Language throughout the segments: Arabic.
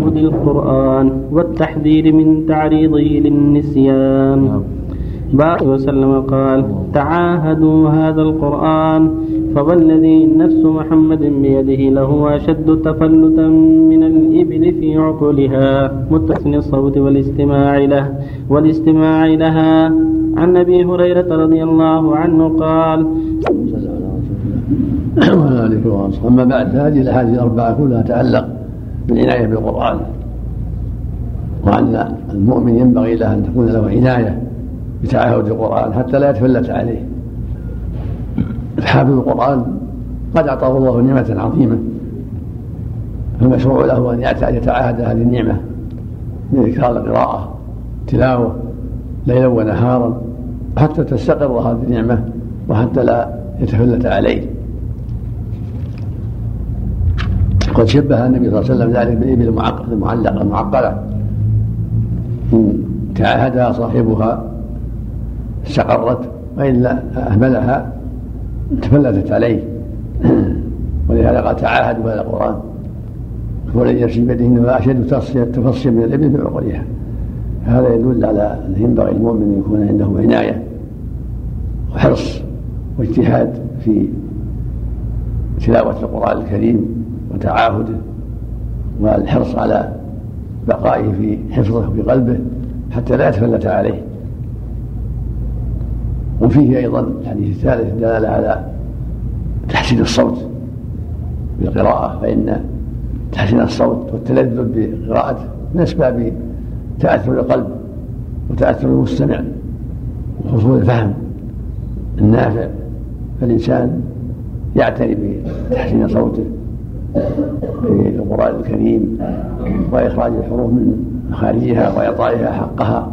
تعبد القرآن والتحذير من تعريضه للنسيان. بارك وسلم قال تعاهدوا هذا القرآن فوالذي نفس محمد بيده له أشد تفلتا من الإبل في عقلها متحسن الصوت والاستماع له والاستماع لها. عن أبي هريرة رضي الله عنه قال أما بعد هذه الأحاديث الأربعة كلها تتعلق بالعناية بالقرآن. وأن المؤمن ينبغي له أن تكون له عناية بتعهد القرآن حتى لا يتفلت عليه. الحافظ القرآن قد أعطاه الله نعمة عظيمة فالمشروع له أن يتعاهد هذه النعمة من إكثار القراءة تلاوة ليلا ونهارا حتى تستقر هذه النعمة وحتى لا يتفلت عليه. قد شبه النبي صلى الله عليه وسلم ذلك بالإبل المعلقة المعقلة. إن تعاهدها صاحبها استقرت وإلا أهملها تفلتت عليه. ولهذا قال تعاهدوا هذا القرآن. الذي نفسي بيده إنه أشد تفصيا من الإبل في عقولها. هذا يدل على انه ينبغي المؤمن أن يكون عنده عناية وحرص واجتهاد في تلاوة القرآن الكريم وتعاهده والحرص على بقائه في حفظه في قلبه حتى لا يتفلت عليه. وفيه أيضا الحديث الثالث دلاله على تحسين الصوت بالقراءة فإن تحسين الصوت والتلذذ بقراءته من أسباب تأثر القلب وتأثر المستمع وحصول الفهم النافع. فالإنسان يعتني بتحسين صوته في القرآن الكريم وإخراج الحروف من مخارجها وإعطائها حقها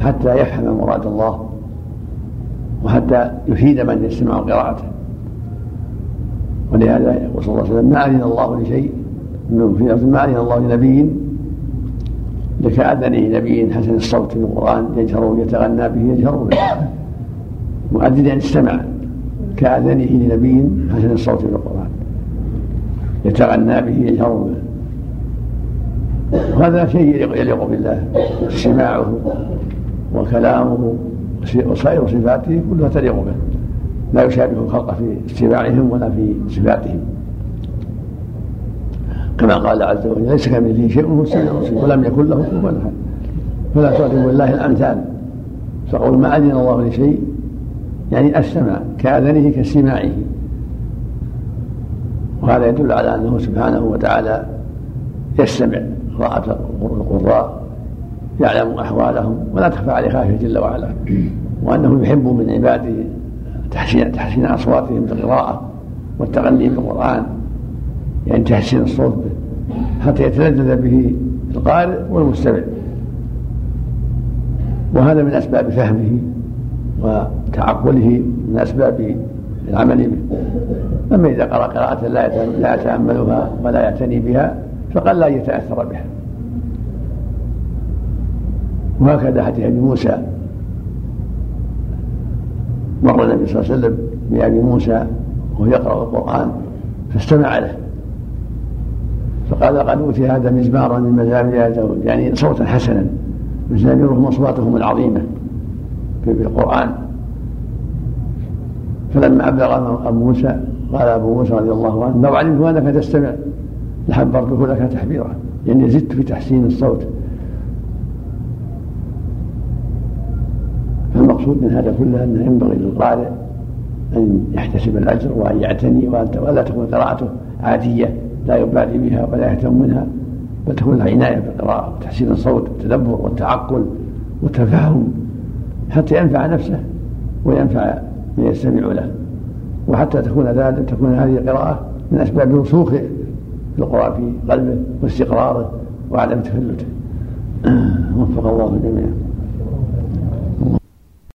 حتى يفهم مراد الله وحتى يفيد من يستمع قراءته. ولهذا يقول صلى الله عليه وسلم ما أذن الله لشيء في ما أذن الله لنبي لكأذنه نبي حسن الصوت في القرآن يجهر يتغنى به يجهر به. يعني استمع كأذنه لنبي حسن الصوت في القرآن. يتغنى به يجهر به. وهذا شيء يليق بالله. استماعه وكلامه وسائر صفاته كلها تليق به. لا يشابه الخلق في استماعهم ولا في صفاتهم. كما قال عز وجل ليس كمثله شيء وهو السميع البصير ولم يكن له كفوا أحد. فلا تضربوا لله الأمثال. فقول ما أذن الله لشيء يعني السمع كأذنه كاستماعه وهذا يدل على أنه سبحانه وتعالى يستمع قراءة القراء يعلم أحوالهم ولا تخفى عليه خافية جل وعلا. وأنه يحب من عباده تحسين تحسين أصواتهم بالقراءة والتغني بالقرآن يعني تحسين الصوت به حتى يتلذذ به القارئ والمستمع. وهذا من أسباب فهمه. وتعقله من أسباب العمل به أما إذا قرأ قراءة لا يتأملها ولا يعتني بها فقل لا يتأثر بها. وهكذا حديث أبي موسى. مر النبي صلى الله عليه وسلم بأبي موسى وهو يقرأ القرآن فاستمع له. فقال قد أوتي هذا مزمارا من مزامير يعني صوتا حسنا مزاميرهم اصواتهم العظيمة. في القران فلما أبلغ أبو موسى قال أبو موسى رضي الله عنه لو علمت أنك تستمع لحبرته لك تحبيرا يعني زدت في تحسين الصوت. فالمقصود من هذا كله أنه ينبغي للقارئ أن يحتسب الأجر وأن يعتني ولا تكون قراءته عادية لا يبالي بها ولا يهتم منها بل تكون له عنايه بالقراءة وتحسين الصوت والتدبر والتعقل والتفاهم. حتى ينفع نفسه وينفع من يستمع له. وحتى تكون ذلك تكون هذه القراءة من أسباب رسوخ القران في قلبه واستقراره وعدم تفلته. وفق الله الجميع